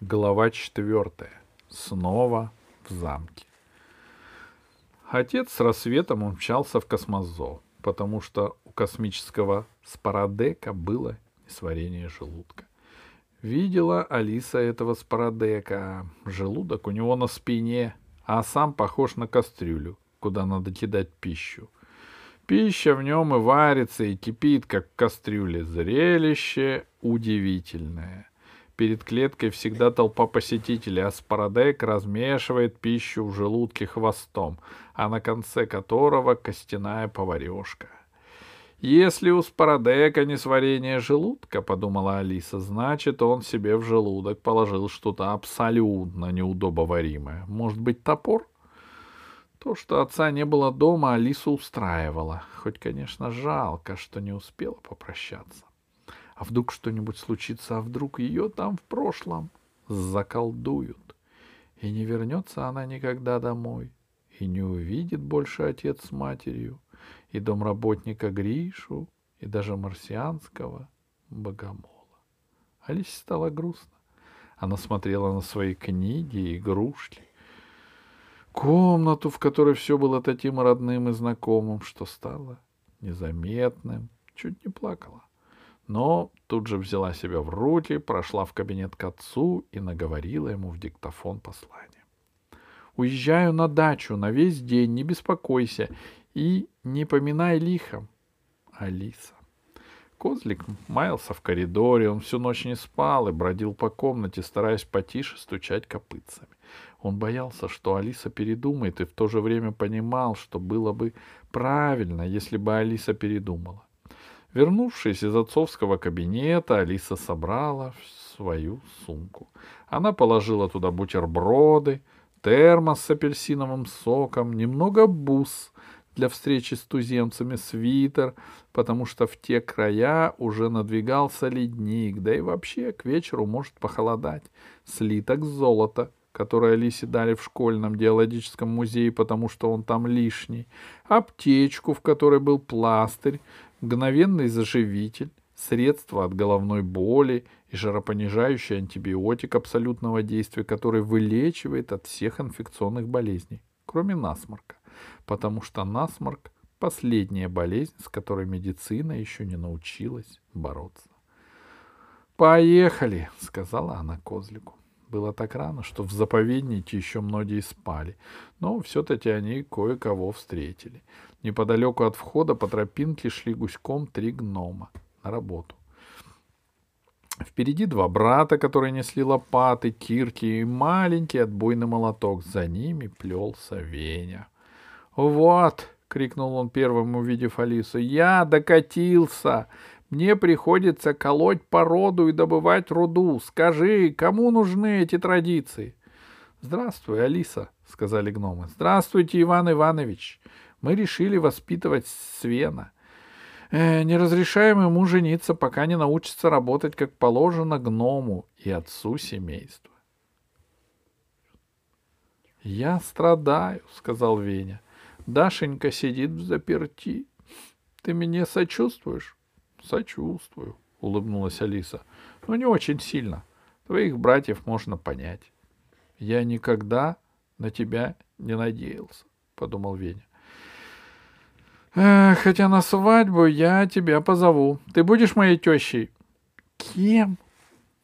Глава четвертая. Снова в замке. Отец с рассветом умчался в космозол, потому что у космического спарадека было несварение желудка. Видела Алиса этого спарадека. Желудок у него на спине, а сам похож на кастрюлю, куда надо кидать пищу. Пища в нем и варится, и кипит, как в кастрюле. Зрелище удивительное. Перед клеткой всегда толпа посетителей, а спародек размешивает пищу в желудке хвостом, а на конце которого костяная поварешка. «Если у спародека не сварение желудка, — подумала Алиса, — значит, он себе в желудок положил что-то абсолютно неудобоваримое. Может быть, топор?» То, что отца не было дома, Алису устраивало, хоть, конечно, жалко, что не успела попрощаться. А вдруг что-нибудь случится, а вдруг ее там в прошлом заколдуют, и не вернется она никогда домой, и не увидит больше отец с матерью, и домработника Гришу, и даже марсианского богомола. Алисе стало грустно. Она смотрела на свои книги и игрушки, комнату, в которой все было таким родным и знакомым, что стало незаметным, чуть не плакала но тут же взяла себя в руки, прошла в кабинет к отцу и наговорила ему в диктофон послание. «Уезжаю на дачу на весь день, не беспокойся и не поминай лихом, Алиса». Козлик маялся в коридоре, он всю ночь не спал и бродил по комнате, стараясь потише стучать копытцами. Он боялся, что Алиса передумает, и в то же время понимал, что было бы правильно, если бы Алиса передумала. Вернувшись из отцовского кабинета, Алиса собрала свою сумку. Она положила туда бутерброды, термос с апельсиновым соком, немного бус для встречи с туземцами, свитер, потому что в те края уже надвигался ледник, да и вообще к вечеру может похолодать. Слиток золота, который Алисе дали в школьном геологическом музее, потому что он там лишний, аптечку, в которой был пластырь, мгновенный заживитель, средство от головной боли и жаропонижающий антибиотик абсолютного действия, который вылечивает от всех инфекционных болезней, кроме насморка, потому что насморк — последняя болезнь, с которой медицина еще не научилась бороться. «Поехали!» — сказала она козлику. Было так рано, что в заповеднике еще многие спали, но все-таки они кое-кого встретили. Неподалеку от входа по тропинке шли гуськом три гнома на работу. Впереди два брата, которые несли лопаты, кирки и маленький отбойный молоток. За ними плелся Веня. «Вот!» — крикнул он первым, увидев Алису. «Я докатился! Мне приходится колоть породу и добывать руду. Скажи, кому нужны эти традиции? — Здравствуй, Алиса, — сказали гномы. — Здравствуйте, Иван Иванович. Мы решили воспитывать Свена. Э, не разрешаем ему жениться, пока не научится работать, как положено, гному и отцу семейства. — Я страдаю, — сказал Веня. — Дашенька сидит в заперти. Ты мне сочувствуешь? Сочувствую, улыбнулась Алиса. Но не очень сильно. Твоих братьев можно понять. Я никогда на тебя не надеялся, подумал Веня. Э, хотя на свадьбу я тебя позову. Ты будешь моей тещей? Кем?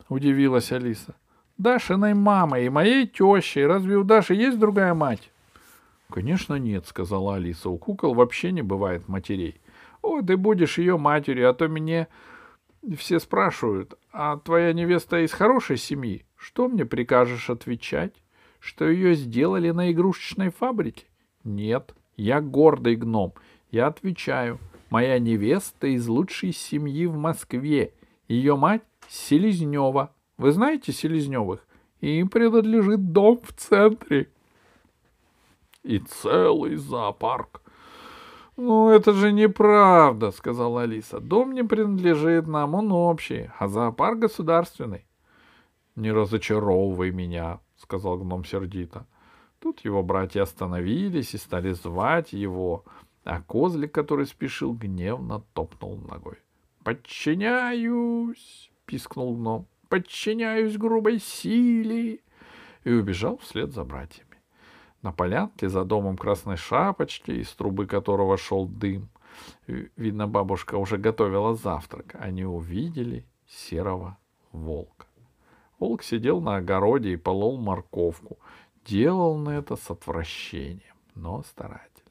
Удивилась Алиса. Дашиной мамой и моей тещей. Разве у Даши есть другая мать? Конечно, нет, сказала Алиса. У кукол вообще не бывает матерей. О, ты будешь ее матерью, а то мне все спрашивают, а твоя невеста из хорошей семьи? Что мне прикажешь отвечать? Что ее сделали на игрушечной фабрике? Нет, я гордый гном. Я отвечаю, моя невеста из лучшей семьи в Москве. Ее мать Селезнева. Вы знаете Селезневых? Им принадлежит дом в центре. И целый зоопарк. «Ну, это же неправда», — сказала Алиса. «Дом не принадлежит нам, он общий, а зоопарк государственный». «Не разочаровывай меня», — сказал гном сердито. Тут его братья остановились и стали звать его, а козлик, который спешил, гневно топнул ногой. «Подчиняюсь!» — пискнул гном. подчиняюсь грубой силе!» И убежал вслед за братьями. На полянке за домом красной шапочки, из трубы которого шел дым, видно, бабушка уже готовила завтрак, они увидели серого волка. Волк сидел на огороде и полол морковку. Делал он это с отвращением, но старательно.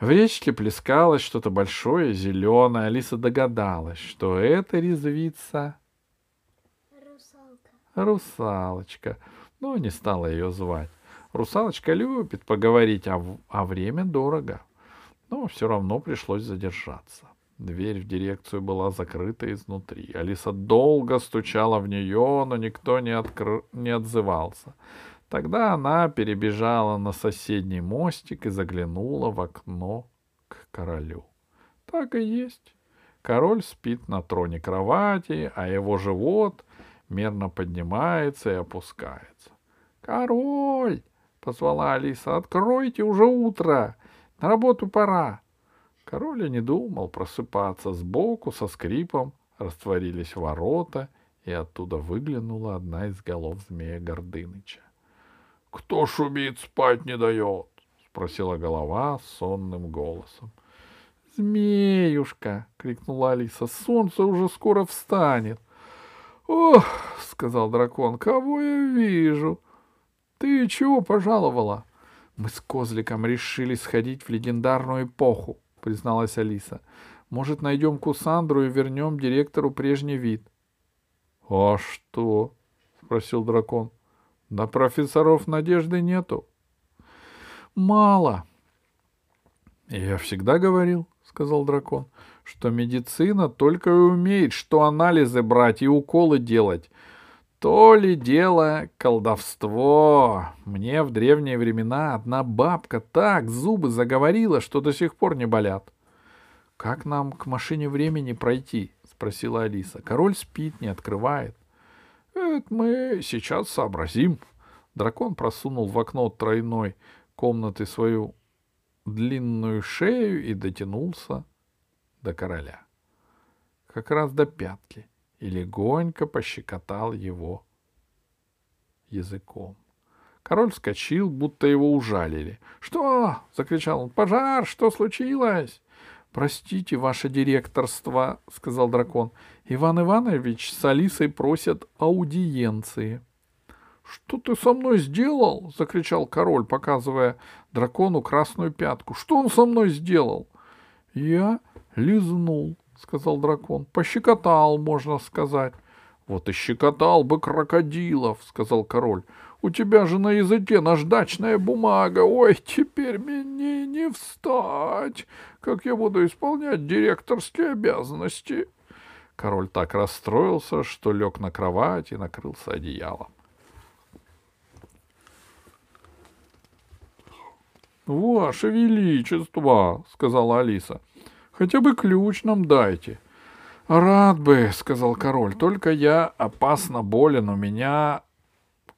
В речке плескалось что-то большое, зеленое. Алиса догадалась, что это резвится... Русалка. Русалочка. Но не стала ее звать. Русалочка любит поговорить, а, а время дорого. Но все равно пришлось задержаться. Дверь в дирекцию была закрыта изнутри. Алиса долго стучала в нее, но никто не, откр... не отзывался. Тогда она перебежала на соседний мостик и заглянула в окно к королю. Так и есть. Король спит на троне кровати, а его живот мерно поднимается и опускается. «Король!» — позвала Алиса. «Откройте уже утро! На работу пора!» Король и не думал просыпаться. Сбоку со скрипом растворились ворота, и оттуда выглянула одна из голов змея Гордыныча. — Кто шумит, спать не дает? — спросила голова сонным голосом. — Змеюшка! — крикнула Алиса. — Солнце уже скоро встанет. — Ох! — сказал дракон. — Кого я вижу? Ты чего пожаловала? — Мы с козликом решили сходить в легендарную эпоху, — призналась Алиса. — Может, найдем Кусандру и вернем директору прежний вид? — А что? — спросил дракон. — на профессоров надежды нету. Мало. Я всегда говорил, сказал дракон, что медицина только и умеет, что анализы брать и уколы делать. То ли дело колдовство. Мне в древние времена одна бабка так зубы заговорила, что до сих пор не болят. Как нам к машине времени пройти? спросила Алиса. Король спит, не открывает. Это мы сейчас сообразим. Дракон просунул в окно тройной комнаты свою длинную шею и дотянулся до короля. Как раз до пятки, и легонько пощекотал его языком. Король вскочил, будто его ужалили. «Что?» — закричал он. «Пожар! Что случилось?» «Простите, ваше директорство», — сказал дракон. «Иван Иванович с Алисой просят аудиенции». «Что ты со мной сделал?» — закричал король, показывая дракону красную пятку. «Что он со мной сделал?» «Я лизнул», — сказал дракон. «Пощекотал, можно сказать». «Вот и щекотал бы крокодилов», — сказал король. «У тебя же на языке наждачная бумага. Ой, теперь мне не встать. Как я буду исполнять директорские обязанности?» Король так расстроился, что лег на кровать и накрылся одеялом. «Ваше Величество!» — сказала Алиса. «Хотя бы ключ нам дайте». «Рад бы», — сказал король, — «только я опасно болен, у меня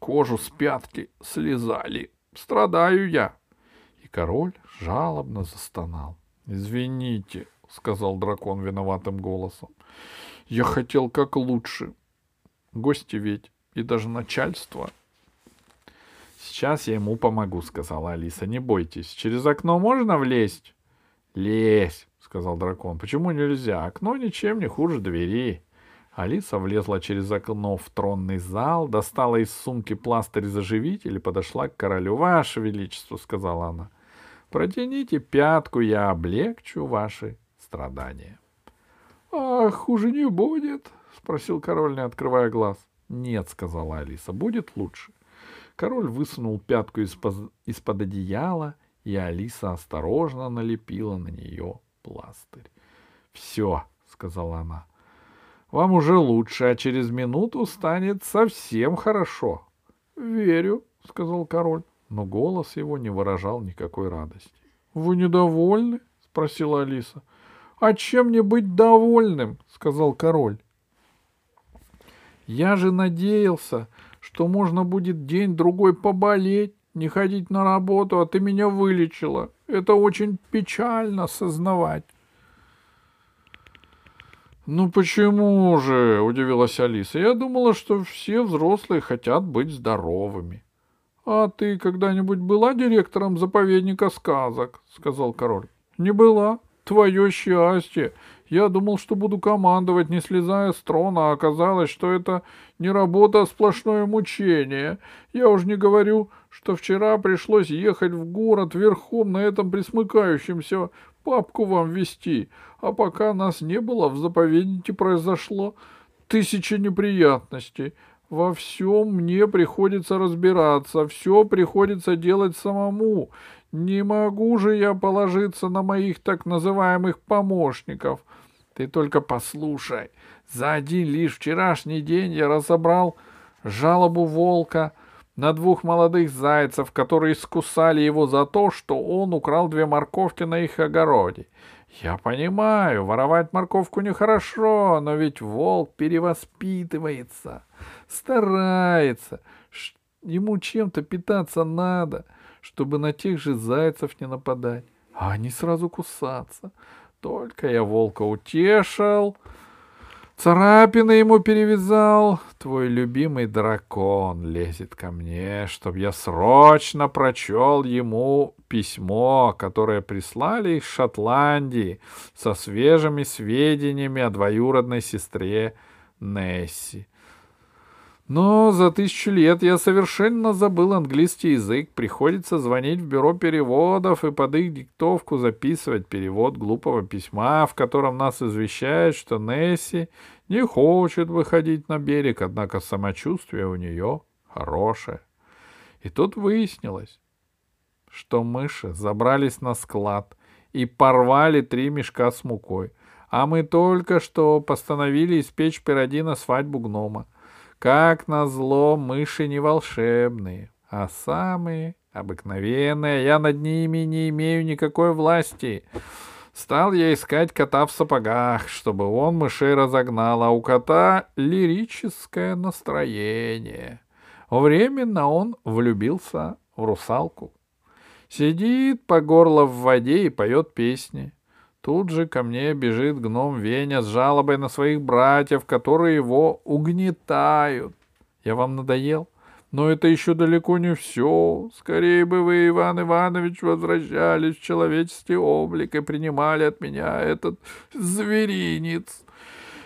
кожу с пятки слезали. Страдаю я». И король жалобно застонал. «Извините», — сказал дракон виноватым голосом. «Я хотел как лучше. Гости ведь и даже начальство Сейчас я ему помогу, сказала Алиса. Не бойтесь. Через окно можно влезть? Лезь, сказал дракон. Почему нельзя? Окно ничем не хуже двери. Алиса влезла через окно в тронный зал, достала из сумки пластырь-заживитель и подошла к королю. «Ваше Величество», — сказала она, — «протяните пятку, я облегчу ваши страдания». «А хуже не будет?» — спросил король, не открывая глаз. «Нет», — сказала Алиса, — «будет лучше». Король высунул пятку из-под, из-под одеяла, и Алиса осторожно налепила на нее пластырь. «Все», — сказала она, — «вам уже лучше, а через минуту станет совсем хорошо». «Верю», — сказал король, но голос его не выражал никакой радости. «Вы недовольны?» — спросила Алиса. «А чем мне быть довольным?» — сказал король. «Я же надеялся, что можно будет день-другой поболеть, не ходить на работу, а ты меня вылечила. Это очень печально сознавать. Ну почему же? удивилась Алиса. Я думала, что все взрослые хотят быть здоровыми. А ты когда-нибудь была директором заповедника сказок? сказал король. Не была. Твое счастье. Я думал, что буду командовать, не слезая с трона, а оказалось, что это не работа, а сплошное мучение. Я уж не говорю, что вчера пришлось ехать в город верхом на этом присмыкающемся папку вам вести, а пока нас не было, в заповеднике произошло тысяча неприятностей. Во всем мне приходится разбираться, все приходится делать самому. Не могу же я положиться на моих так называемых помощников. Ты только послушай. За один лишь вчерашний день я разобрал жалобу волка на двух молодых зайцев, которые скусали его за то, что он украл две морковки на их огороде. Я понимаю, воровать морковку нехорошо, но ведь волк перевоспитывается, старается, ему чем-то питаться надо, чтобы на тех же зайцев не нападать, а они сразу кусаться. Только я волка утешил, царапины ему перевязал, твой любимый дракон лезет ко мне, чтобы я срочно прочел ему письмо, которое прислали из Шотландии со свежими сведениями о двоюродной сестре Несси. Но за тысячу лет я совершенно забыл английский язык. Приходится звонить в бюро переводов и под их диктовку записывать перевод глупого письма, в котором нас извещают, что Несси не хочет выходить на берег, однако самочувствие у нее хорошее. И тут выяснилось, что мыши забрались на склад и порвали три мешка с мукой, а мы только что постановили испечь пироги на свадьбу гнома. Как назло, мыши не волшебные, а самые обыкновенные. Я над ними не имею никакой власти. Стал я искать кота в сапогах, чтобы он мышей разогнал, а у кота лирическое настроение. Временно он влюбился в русалку. Сидит по горло в воде и поет песни. Тут же ко мне бежит гном Веня с жалобой на своих братьев, которые его угнетают. Я вам надоел? Но это еще далеко не все. Скорее бы вы, Иван Иванович, возвращались в человеческий облик и принимали от меня этот зверинец.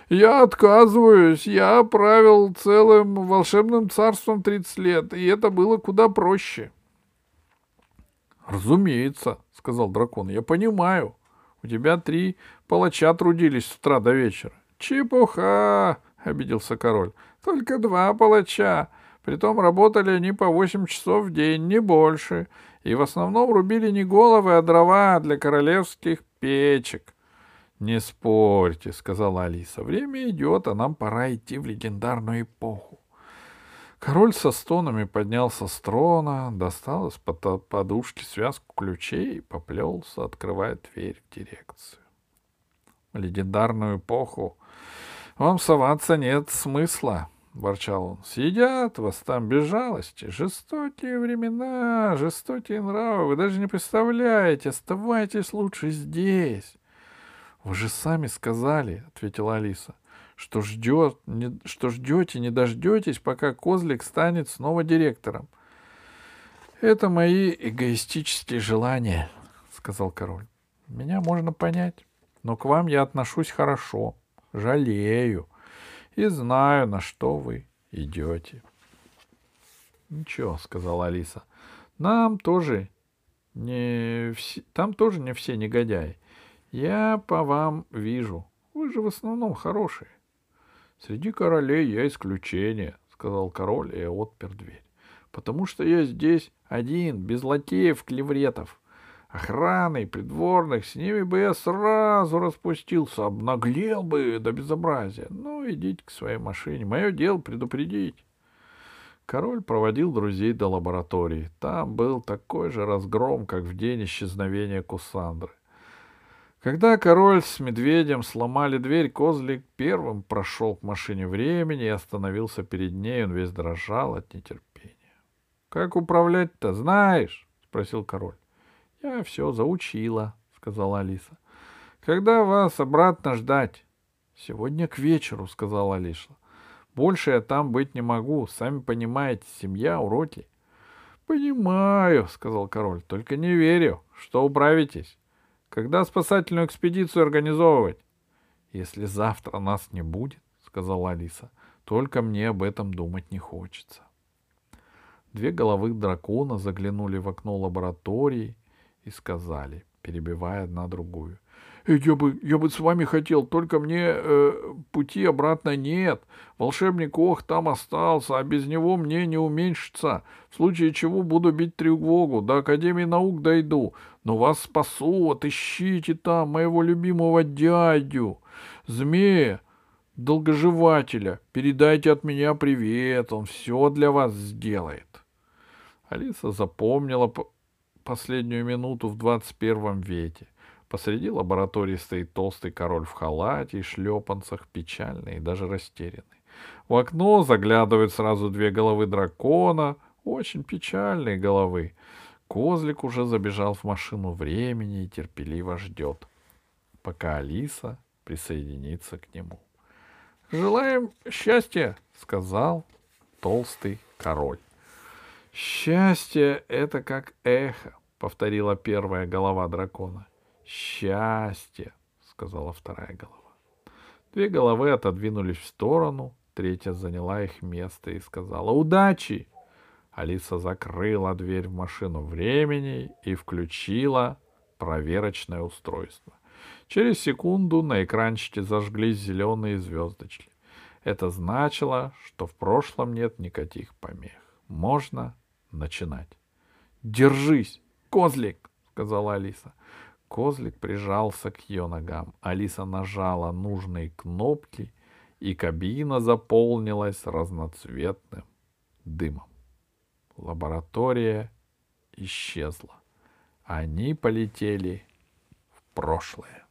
Я отказываюсь. Я правил целым волшебным царством 30 лет, и это было куда проще. — Разумеется, — сказал дракон, — я понимаю. У тебя три палача трудились с утра до вечера. Чепуха, обиделся король. Только два палача. Притом работали они по восемь часов в день, не больше. И в основном рубили не головы, а дрова для королевских печек. Не спорьте, сказала Алиса. Время идет, а нам пора идти в легендарную эпоху. Король со стонами поднялся с трона, достал из-под подушки связку ключей и поплелся, открывая дверь в дирекцию. В легендарную эпоху вам соваться нет смысла, — ворчал он. — Сидят вас там без жалости. Жестокие времена, жестокие нравы. Вы даже не представляете. Оставайтесь лучше здесь. — Вы же сами сказали, — ответила Алиса, что, ждет, не, что ждете, не дождетесь, пока Козлик станет снова директором. Это мои эгоистические желания, сказал король. Меня можно понять, но к вам я отношусь хорошо, жалею и знаю, на что вы идете. Ничего, сказала Алиса. Нам тоже не все, там тоже не все негодяи. Я по вам вижу. Вы же в основном хорошие. Среди королей я исключение, сказал король и отпер дверь. Потому что я здесь один, без лакеев, клевретов. Охраны, придворных, с ними бы я сразу распустился, обнаглел бы до безобразия. Ну, идите к своей машине. Мое дело предупредить. Король проводил друзей до лаборатории. Там был такой же разгром, как в день исчезновения Кусандры. Когда король с медведем сломали дверь, козлик первым прошел к машине времени и остановился перед ней. Он весь дрожал от нетерпения. — Как управлять-то, знаешь? — спросил король. — Я все заучила, — сказала Алиса. — Когда вас обратно ждать? — Сегодня к вечеру, сказала Алиша. Больше я там быть не могу. Сами понимаете, семья уроки. Понимаю, сказал король. Только не верю, что управитесь. Когда спасательную экспедицию организовывать? Если завтра нас не будет, сказала Алиса, только мне об этом думать не хочется. Две головы дракона заглянули в окно лаборатории и сказали, перебивая одна другую. Я бы, я бы с вами хотел, только мне э, пути обратно нет. Волшебник Ох там остался, а без него мне не уменьшится. В случае чего буду бить тревогу, до Академии наук дойду. Но вас спасу, отыщите там моего любимого дядю. Змея, долгоживателя, передайте от меня привет, он все для вас сделает. Алиса запомнила последнюю минуту в двадцать первом веке. Посреди лаборатории стоит толстый король в халате и шлепанцах, печальный и даже растерянный. В окно заглядывают сразу две головы дракона, очень печальные головы. Козлик уже забежал в машину времени и терпеливо ждет, пока Алиса присоединится к нему. «Желаем счастья!» — сказал толстый король. «Счастье — это как эхо», — повторила первая голова дракона. Счастье, сказала вторая голова. Две головы отодвинулись в сторону, третья заняла их место и сказала «Удачи!». Алиса закрыла дверь в машину времени и включила проверочное устройство. Через секунду на экранчике зажглись зеленые звездочки. Это значило, что в прошлом нет никаких помех. Можно начинать. «Держись, козлик!» — сказала Алиса. Козлик прижался к ее ногам. Алиса нажала нужные кнопки, и кабина заполнилась разноцветным дымом. Лаборатория исчезла. Они полетели в прошлое.